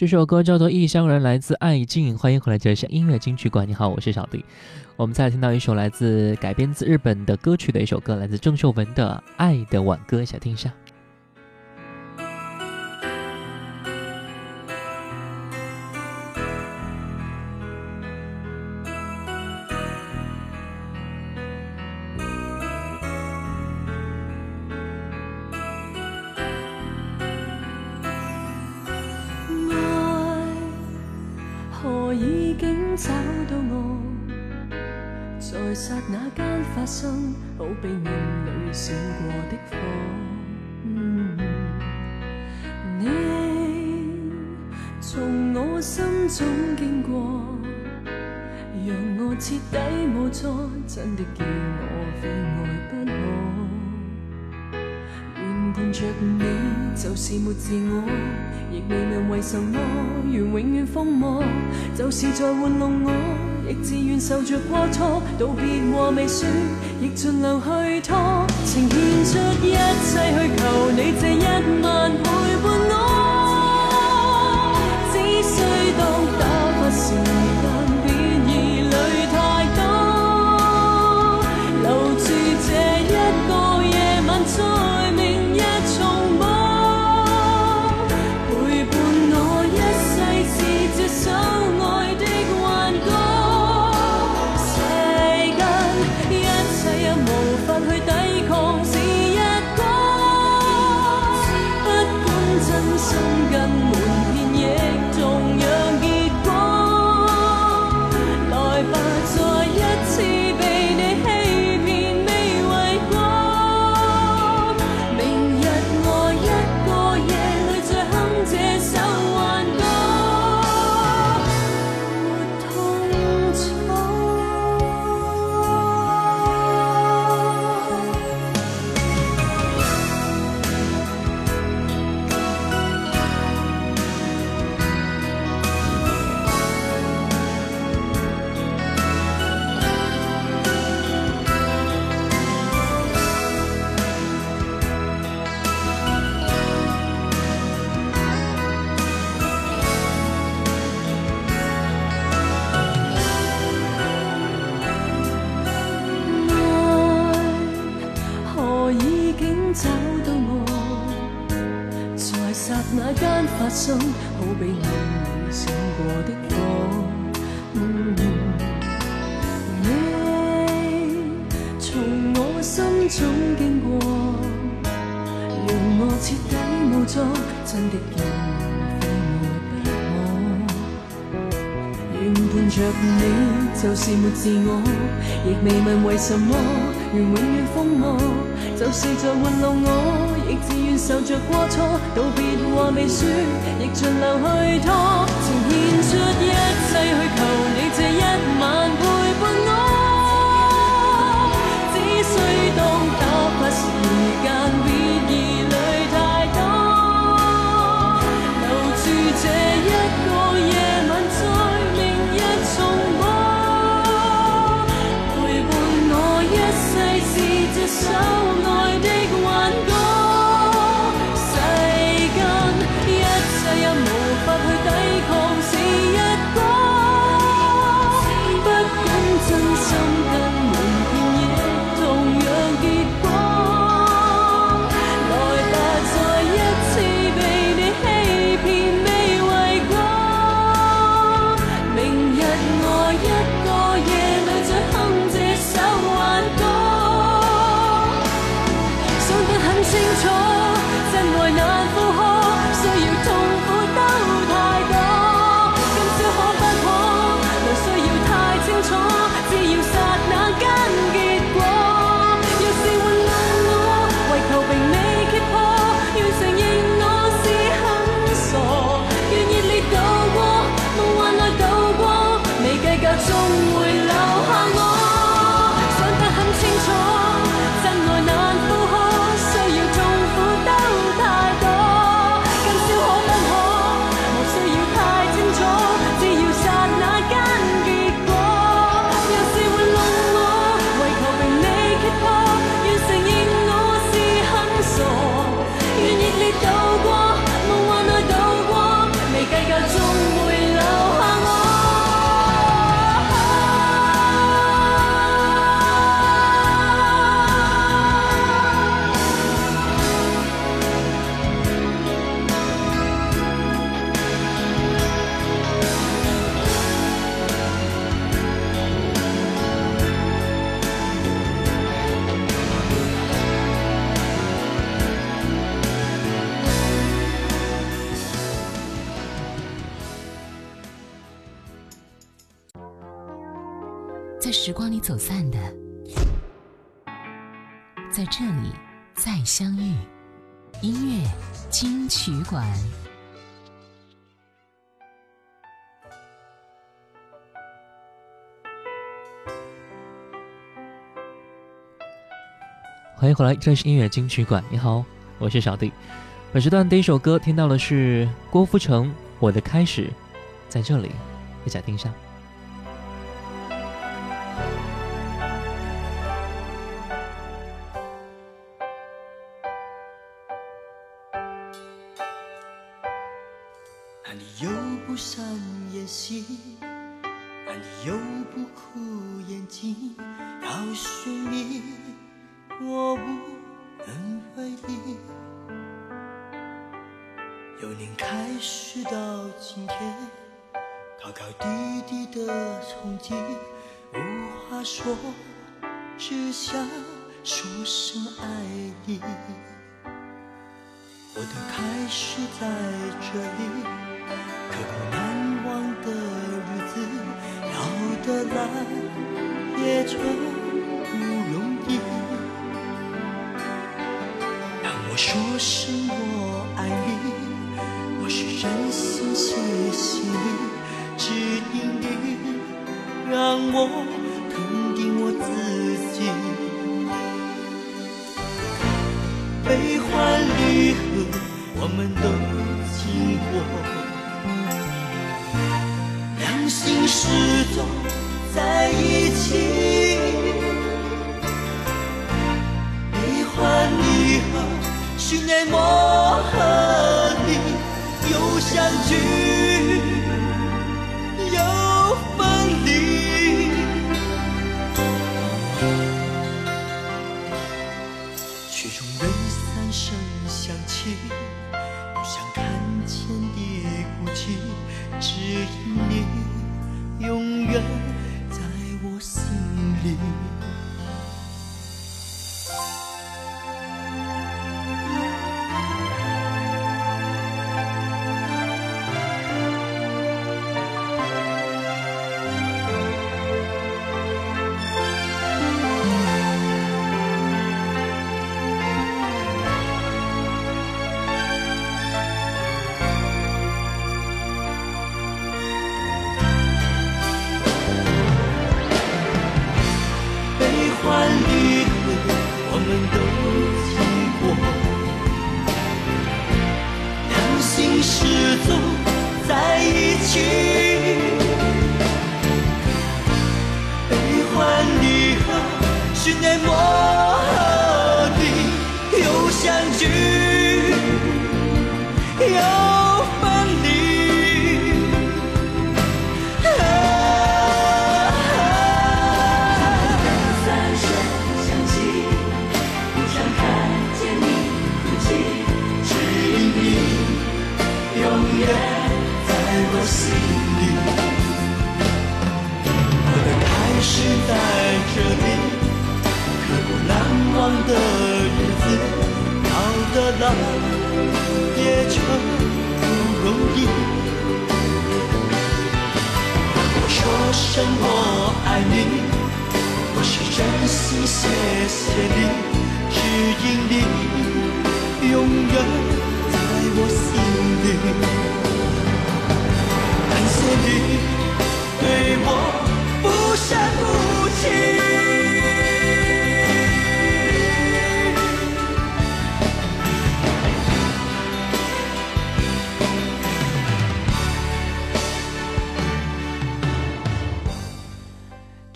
这首歌叫做《异乡人》，来自爱静。欢迎回来，这里是音乐金曲馆。你好，我是小弟。我们再来听到一首来自改编自日本的歌曲的一首歌，来自郑秀文的《爱的挽歌》，想听一下。从我心中经过，让我彻底无措真的叫我非爱不可，原伴着你就是没自我，亦未问为什么愿永远疯魔，就是在玩弄我，亦自愿受着过错，道别话未说，亦尽量去拖，情献出一切去求你这一晚当真的要返回畀我？愿伴着你，就是没自我，亦未问为什么，愿永远疯魔。就是在玩弄我，亦自愿受着过错。道别话未说，亦尽量去拖。曾献出一切去求你这一晚陪伴我，只需当打发时间，多走散的，在这里再相遇。音乐金曲馆，欢迎回来，这是音乐金曲馆。你好，我是小弟。本时段第一首歌听到的是郭富城《我的开始》，在这里，一起听一下。的心，而你又不哭，眼睛告诉你，我无能为力。由年开始到今天，高高低低的冲击，无话说，只想说声爱你。我的开始在这里，可不能。要得来也从不容易。让我说声，我寻爱我和你又相聚，又分离。曲终人散声响起，不想看见的孤寂，只因你永远一声我爱你。我是真心谢谢你，只因你，永远在我心里。感谢你对我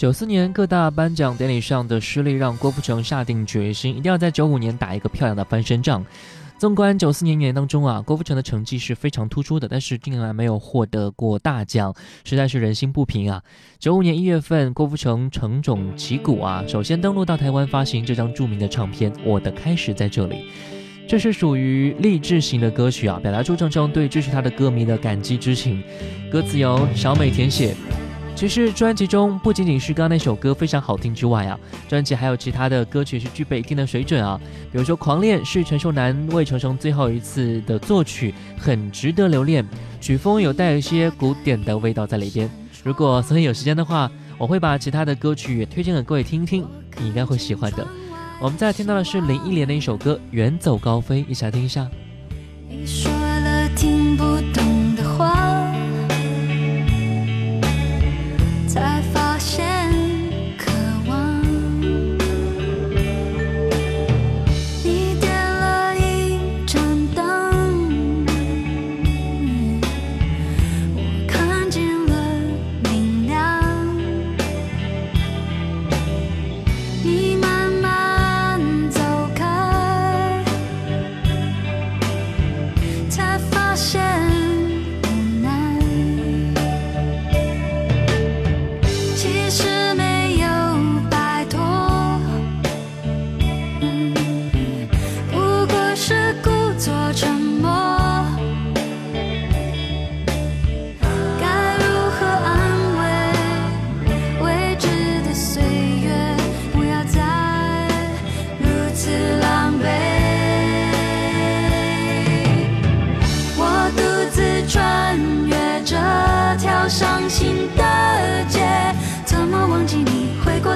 九四年各大颁奖典礼上的失利，让郭富城下定决心，一定要在九五年打一个漂亮的翻身仗。纵观九四年年当中啊，郭富城的成绩是非常突出的，但是竟然没有获得过大奖，实在是人心不平啊！九五年一月份，郭富城承种旗鼓啊，首先登陆到台湾发行这张著名的唱片《我的开始在这里》，这是属于励志型的歌曲啊，表达出郑中对支持他的歌迷的感激之情。歌词由小美填写。其实专辑中不仅仅是刚刚那首歌非常好听之外啊，专辑还有其他的歌曲是具备一定的水准啊。比如说《狂恋》是陈秀楠为陈升最后一次的作曲，很值得留恋。曲风有带一些古典的味道在里边。如果所以有时间的话，我会把其他的歌曲也推荐给各位听听，你应该会喜欢的。我们再听到的是林忆莲的一首歌《远走高飞》，一起来听一下。你说了听不懂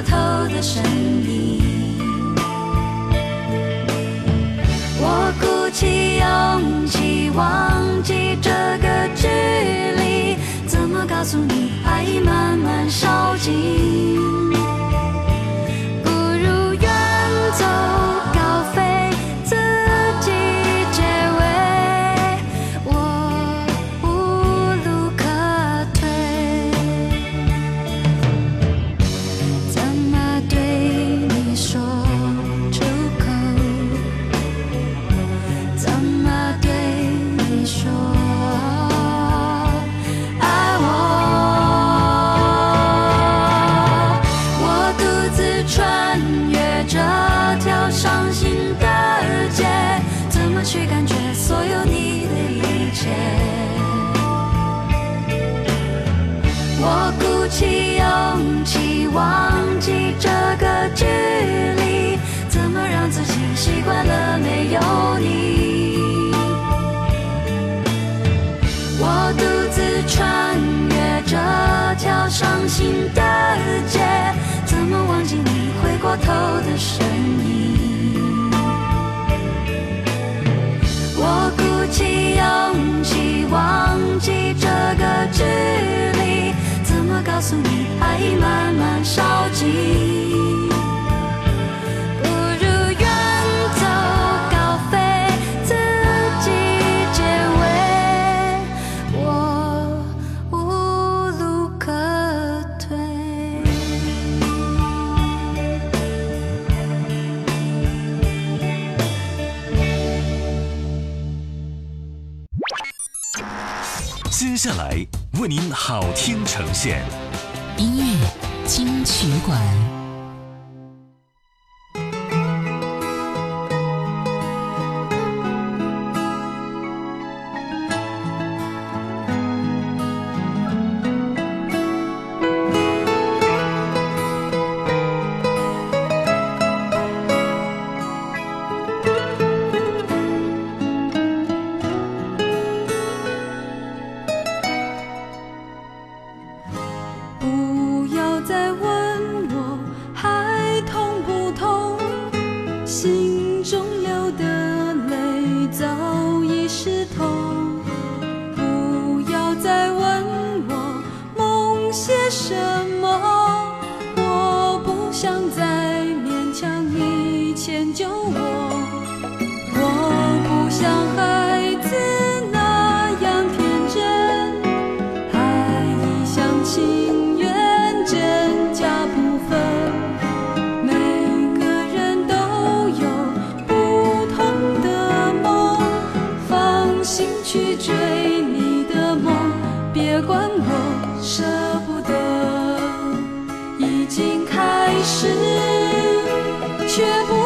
偷的身影我鼓起勇气忘记这个距离怎么告诉你爱已慢慢烧尽？伤心的街怎么忘记你回过头的身影？我鼓起勇气忘记这个距离怎么告诉你爱已慢慢烧尽？为您好听呈现音乐金曲馆。却不。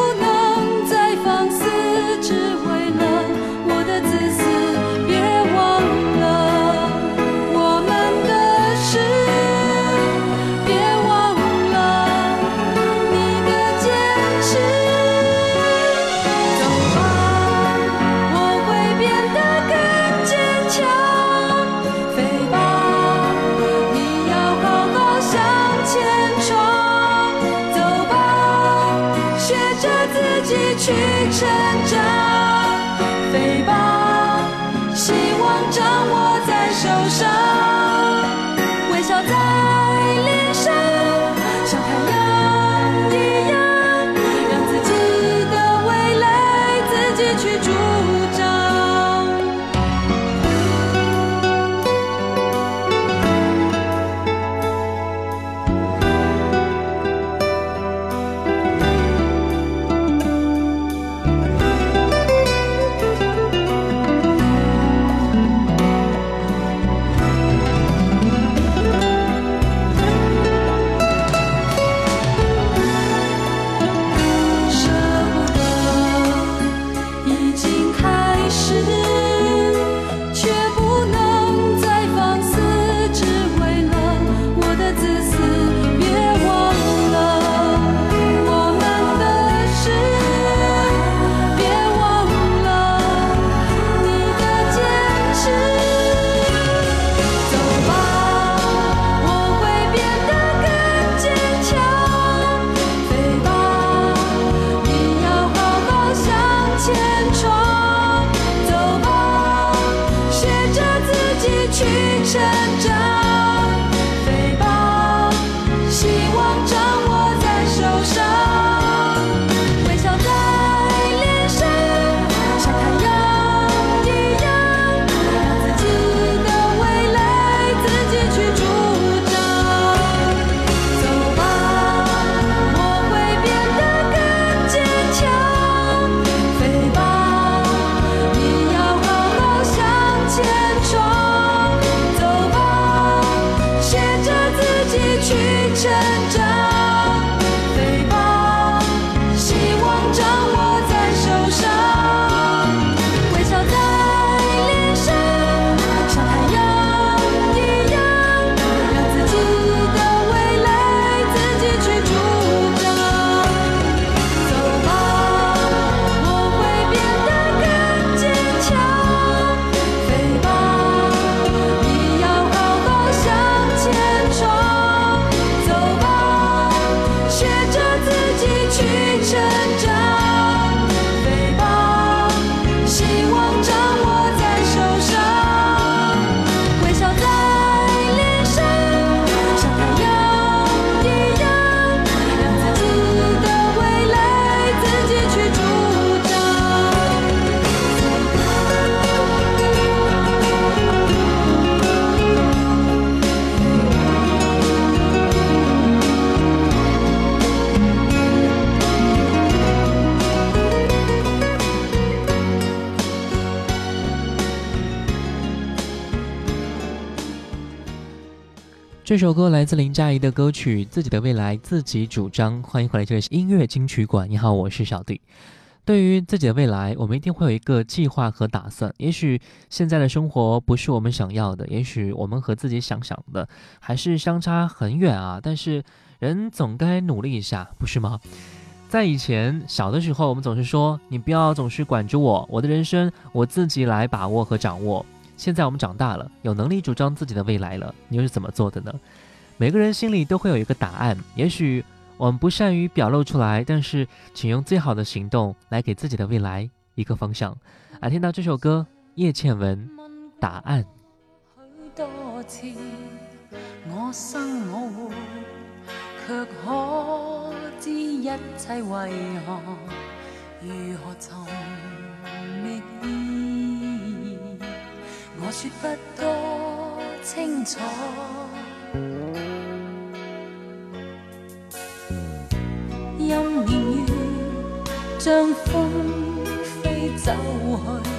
这首歌来自林佳怡的歌曲《自己的未来自己主张》，欢迎回来，这里是音乐金曲馆。你好，我是小弟。对于自己的未来，我们一定会有一个计划和打算。也许现在的生活不是我们想要的，也许我们和自己想想的还是相差很远啊。但是人总该努力一下，不是吗？在以前小的时候，我们总是说：“你不要总是管着我，我的人生我自己来把握和掌握。”现在我们长大了，有能力主张自己的未来了，你又是怎么做的呢？每个人心里都会有一个答案，也许我们不善于表露出来，但是请用最好的行动来给自己的未来一个方向。来听到这首歌，叶倩文《答案》。许多次，我生我活，却可知一切为何，如何寻觅意？我说不多清楚。任年月像风飞走去。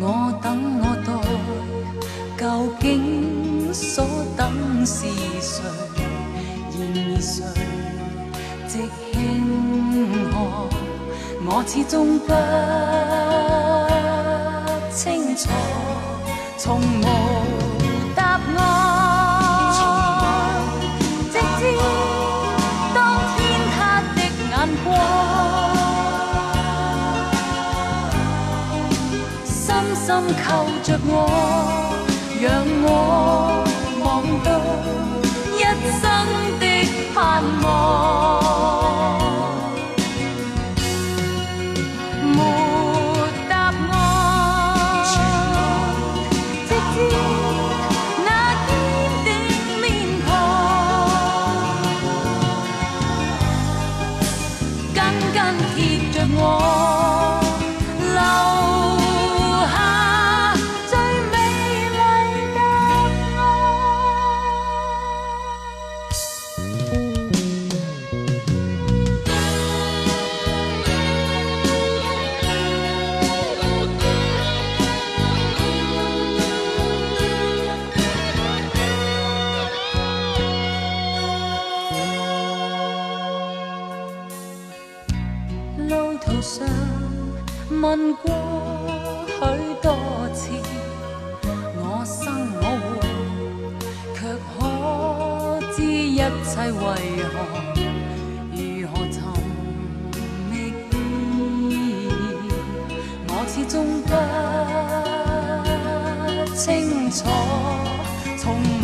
我等我待，究竟所等是谁？然而谁直庆贺？我始終不清楚，從無答案，直至當天他的眼光。深深扣着我，讓我望到一生的盼望。从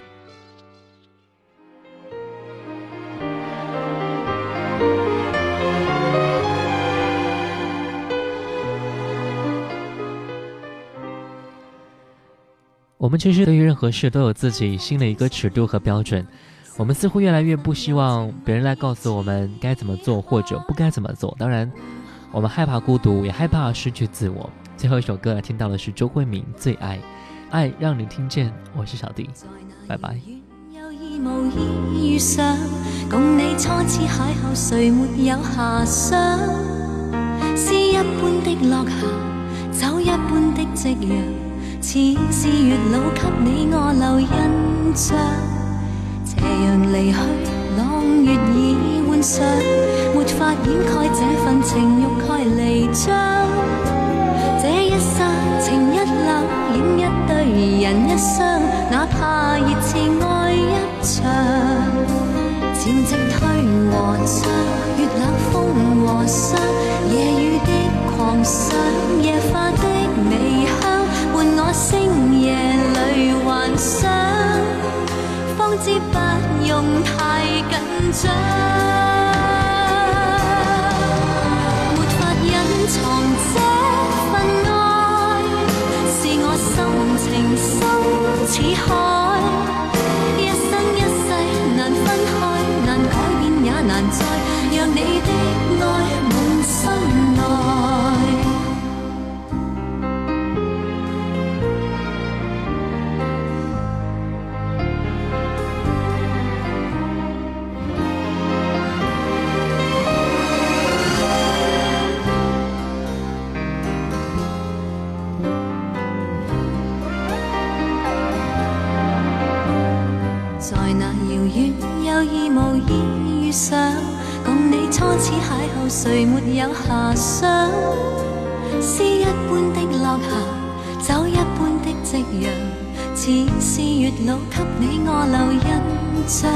我们其实对于任何事都有自己新的一个尺度和标准，我们似乎越来越不希望别人来告诉我们该怎么做或者不该怎么做。当然，我们害怕孤独，也害怕失去自我。最后一首歌听到的是周慧敏《最爱》，爱让你听见。我是小弟，拜拜。似是月老给你我留印象，斜阳离去，朗月已换上，没法掩盖这份情欲盖弥彰。这一刹情一缕，影一对人一双，哪怕热炽爱一场。渐夕退和涨，月冷风和霜，夜雨的狂想，夜花。星夜里幻想，方知不用太紧张。的夕阳，似是月老给你我留印象。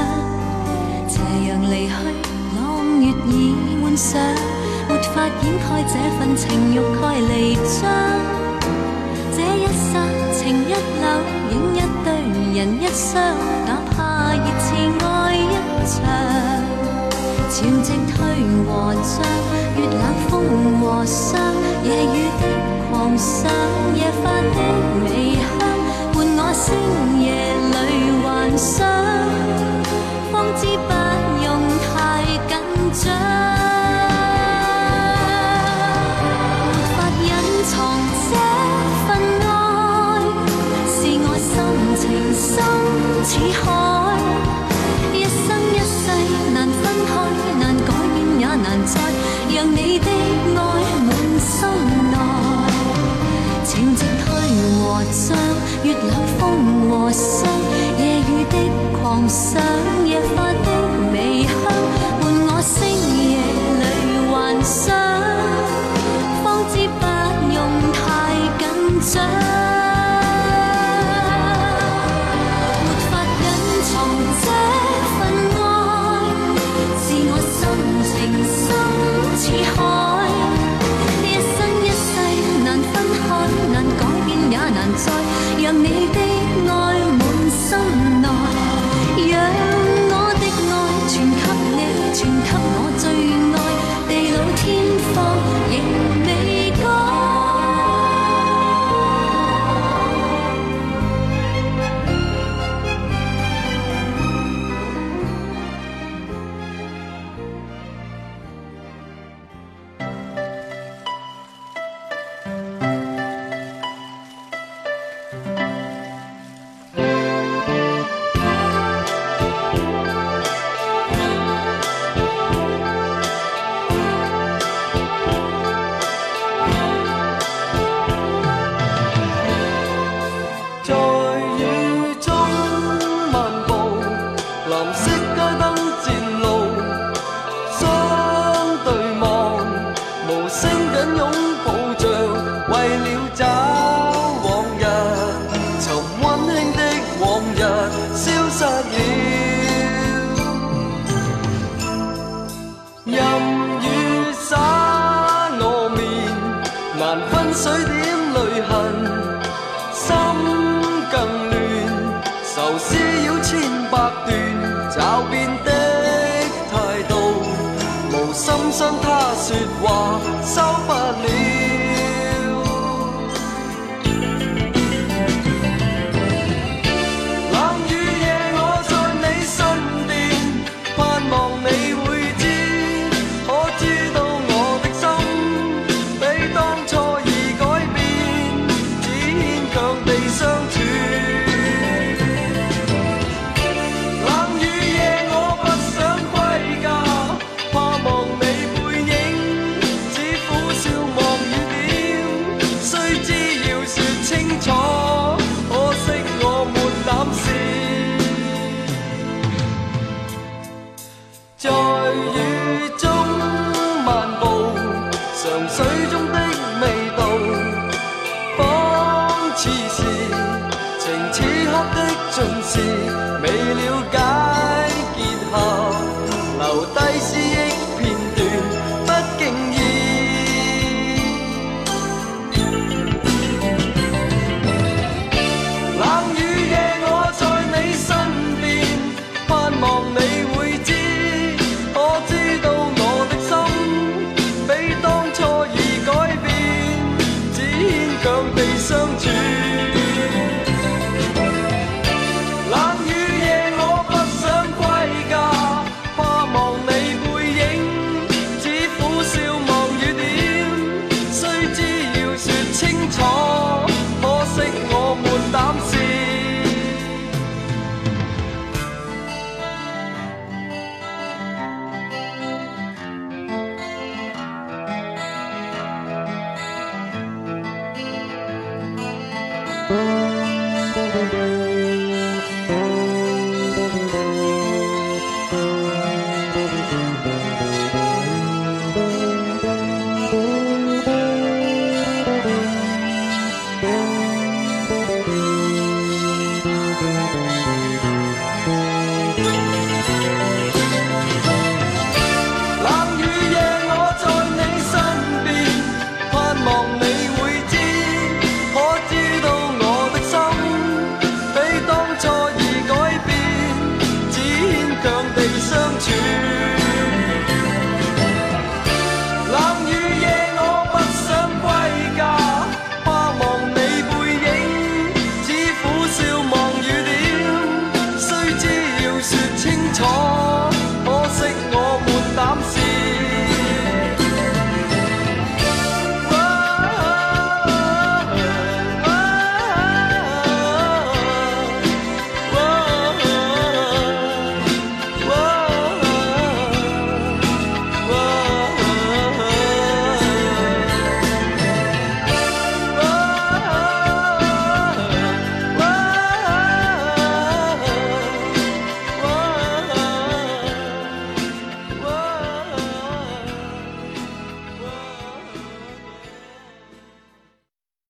斜阳离去，朗月已换上，没法掩盖这份情欲盖弥彰。这一刹情一缕，影一对人一双，哪怕热炽爱一场。潮汐退和涨，月冷风和霜，夜雨的狂想，夜花的微香，星夜里幻想，方知不话，收不了。